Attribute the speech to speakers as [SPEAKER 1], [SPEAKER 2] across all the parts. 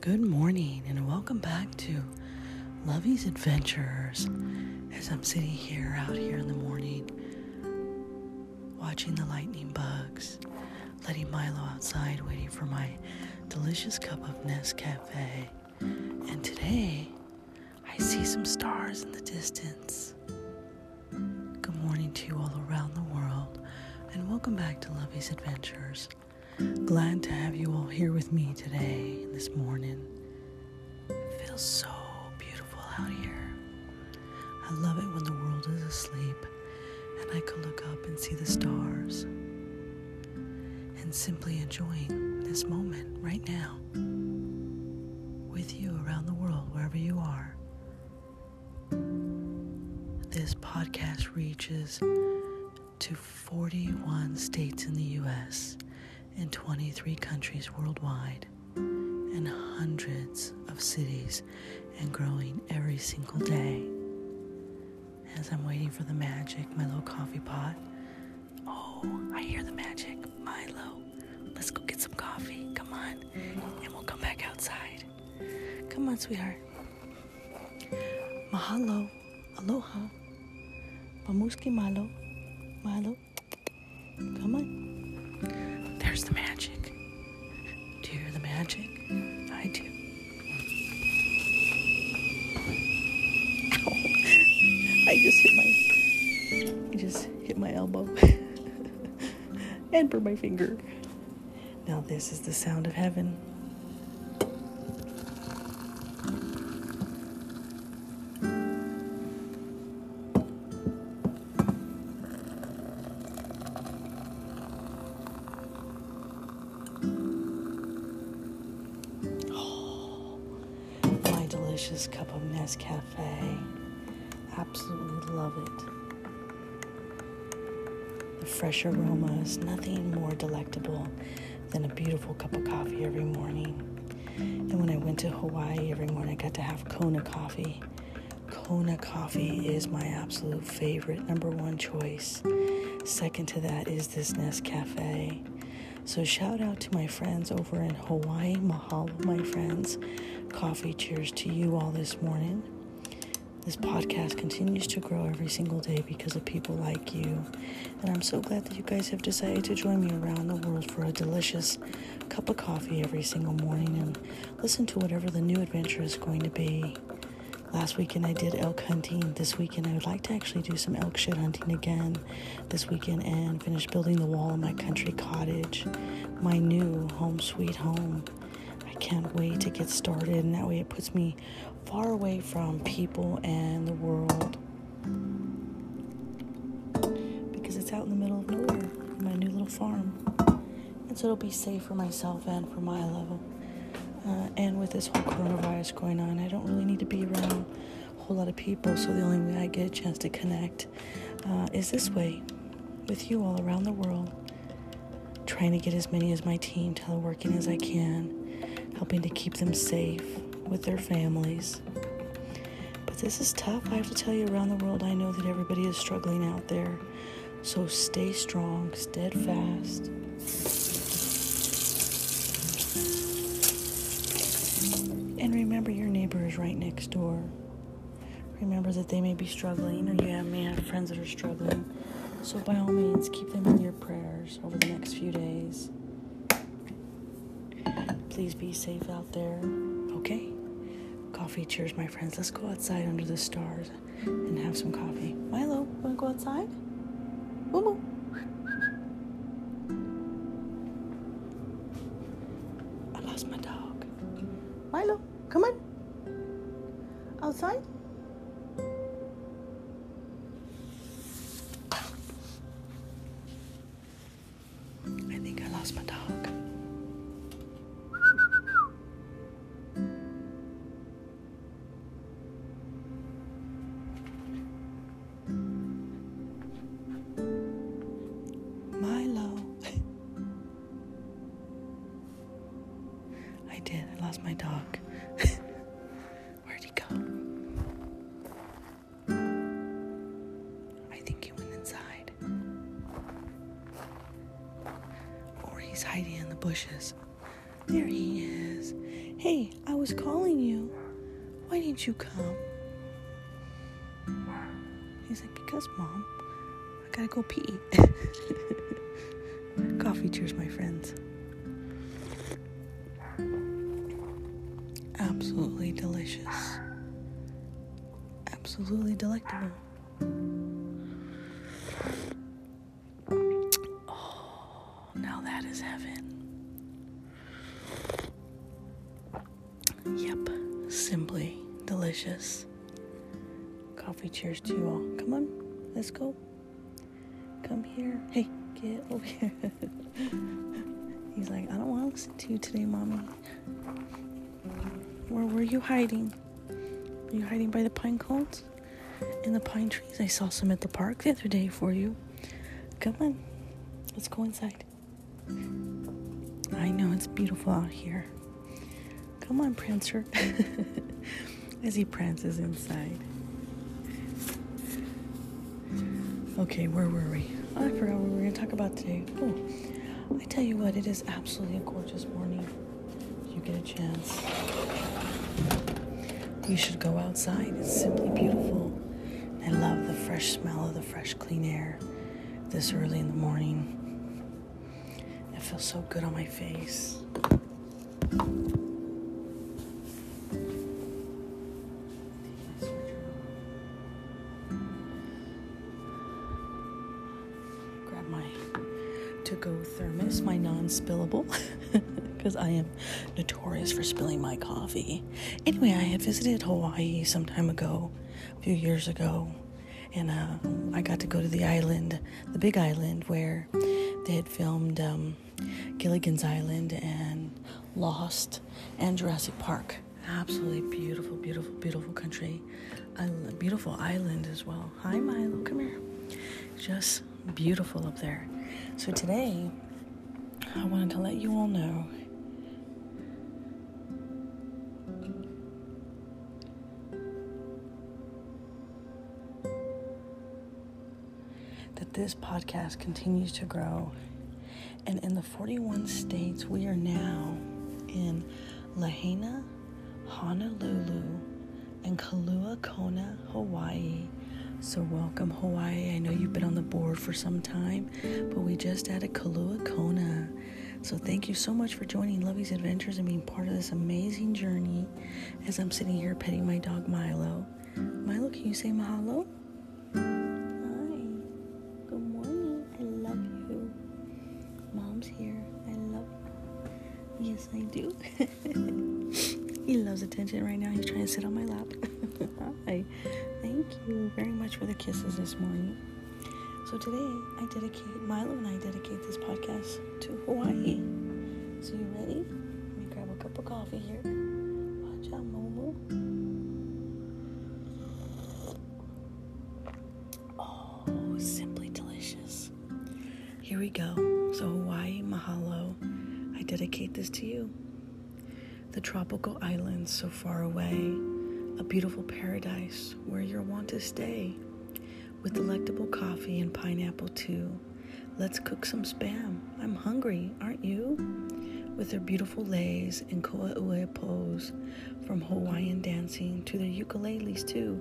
[SPEAKER 1] Good morning and welcome back to Lovey's Adventures. As I'm sitting here out here in the morning, watching the lightning bugs, letting Milo outside, waiting for my delicious cup of Nescafe. And today, I see some stars in the distance. Good morning to you all around the world, and welcome back to Lovey's Adventures. Glad to have you all here with me today, this morning. It feels so beautiful out here. I love it when the world is asleep and I can look up and see the stars and simply enjoying this moment right now with you around the world, wherever you are. This podcast reaches to 41 states in the U.S in 23 countries worldwide and hundreds of cities and growing every single day. As I'm waiting for the magic, my little coffee pot. Oh, I hear the magic. Milo, let's go get some coffee. Come on. And we'll come back outside. Come on, sweetheart. Mahalo. Aloha. Pamuski Milo. Milo. Come on. There's the magic. Do you hear the magic? I do. I just hit my I just hit my elbow and burned my finger. Now this is the sound of heaven. Delicious cup of Nescafe. Absolutely love it. The fresh aromas, nothing more delectable than a beautiful cup of coffee every morning. And when I went to Hawaii every morning, I got to have Kona coffee. Kona coffee is my absolute favorite, number one choice. Second to that is this Nescafe. So, shout out to my friends over in Hawaii. Mahalo, my friends. Coffee cheers to you all this morning. This podcast continues to grow every single day because of people like you. And I'm so glad that you guys have decided to join me around the world for a delicious cup of coffee every single morning and listen to whatever the new adventure is going to be. Last weekend I did elk hunting. This weekend I would like to actually do some elk shed hunting again this weekend and finish building the wall in my country cottage, my new home sweet home. I can't wait to get started, and that way it puts me far away from people and the world because it's out in the middle of nowhere, my new little farm, and so it'll be safe for myself and for Milo. Uh, and with this whole coronavirus going on, I don't really need to be around a whole lot of people. So the only way I get a chance to connect uh, is this way with you all around the world. Trying to get as many as my team teleworking as I can, helping to keep them safe with their families. But this is tough. I have to tell you, around the world, I know that everybody is struggling out there. So stay strong, steadfast. Next door. Remember that they may be struggling, or you may have friends that are struggling. So, by all means, keep them in your prayers over the next few days. Please be safe out there, okay? Coffee cheers, my friends. Let's go outside under the stars and have some coffee. Milo, wanna go outside? Boo boo. I lost my dog. Milo, come on. Outside? Think he went inside. Or he's hiding in the bushes. There he is. Hey, I was calling you. Why didn't you come? He's like, Because, Mom, I gotta go pee. Coffee cheers, my friends. Absolutely delicious. Absolutely delectable. Yep, simply delicious. Coffee cheers to you all. Come on, let's go. Come here. Hey, get over here. He's like, I don't want to listen to you today, mommy. Where were you hiding? Were you hiding by the pine cones? In the pine trees? I saw some at the park the other day for you. Come on, let's go inside. I know it's beautiful out here. Come on, Prancer. As he prances inside. Okay, where were we? Oh, I forgot what we were going to talk about today. Oh, I tell you what, it is absolutely a gorgeous morning. If you get a chance, you should go outside. It's simply beautiful. I love the fresh smell of the fresh, clean air this early in the morning. It feels so good on my face. Thermos, my non spillable, because I am notorious for spilling my coffee. Anyway, I had visited Hawaii some time ago, a few years ago, and uh, I got to go to the island, the big island, where they had filmed um, Gilligan's Island and Lost and Jurassic Park. Absolutely beautiful, beautiful, beautiful country. A beautiful island as well. Hi, Milo, come here. Just beautiful up there. So today, I wanted to let you all know that this podcast continues to grow. And in the 41 states, we are now in Lahaina, Honolulu, and Kailua Kona, Hawaii. So, welcome, Hawaii. I know you've been on the board for some time, but we just added Kailua Kona. So, thank you so much for joining Lovey's Adventures and being part of this amazing journey as I'm sitting here petting my dog Milo. Milo, can you say mahalo? Hi. Good morning. I love you. Mom's here. I love you. Yes, I do. he loves attention right now. He's trying to sit on my lap. Hi. Thank you very much for the kisses this morning. So today I dedicate Milo and I dedicate this podcast to Hawaii. So you ready? Let me grab a cup of coffee here. Watch out, Momo. Oh, simply delicious. Here we go. So Hawaii, mahalo. I dedicate this to you. The tropical islands so far away a beautiful paradise where you're wont to stay. With delectable coffee and pineapple too. Let's cook some spam. I'm hungry, aren't you? With their beautiful leis and koa'ue pose, from Hawaiian dancing to their ukuleles too.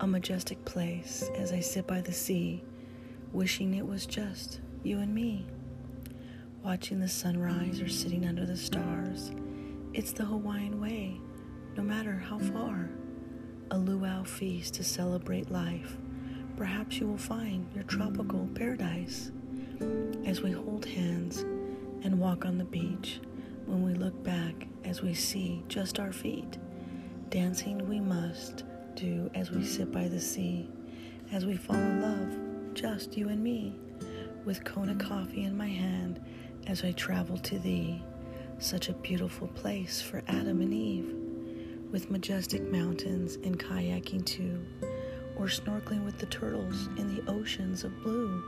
[SPEAKER 1] A majestic place as I sit by the sea, wishing it was just you and me. Watching the sunrise or sitting under the stars. It's the Hawaiian way no matter how far. A luau feast to celebrate life. Perhaps you will find your tropical paradise as we hold hands and walk on the beach. When we look back as we see just our feet, dancing we must do as we sit by the sea, as we fall in love, just you and me, with Kona coffee in my hand as I travel to thee. Such a beautiful place for Adam and Eve with majestic mountains and kayaking too, or snorkeling with the turtles in the oceans of blue.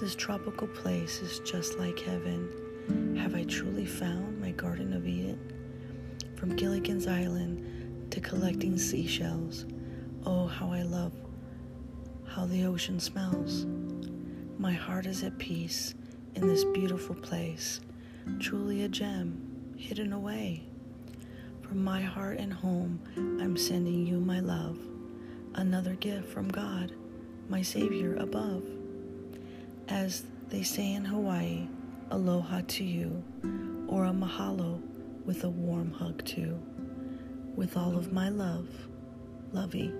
[SPEAKER 1] This tropical place is just like heaven. Have I truly found my Garden of Eden? From Gilligan's Island to collecting seashells, oh, how I love how the ocean smells. My heart is at peace in this beautiful place, truly a gem hidden away From my heart and home, I'm sending you my love, another gift from God, my Savior above. As they say in Hawaii, aloha to you, or a mahalo with a warm hug too. With all of my love, Lovey.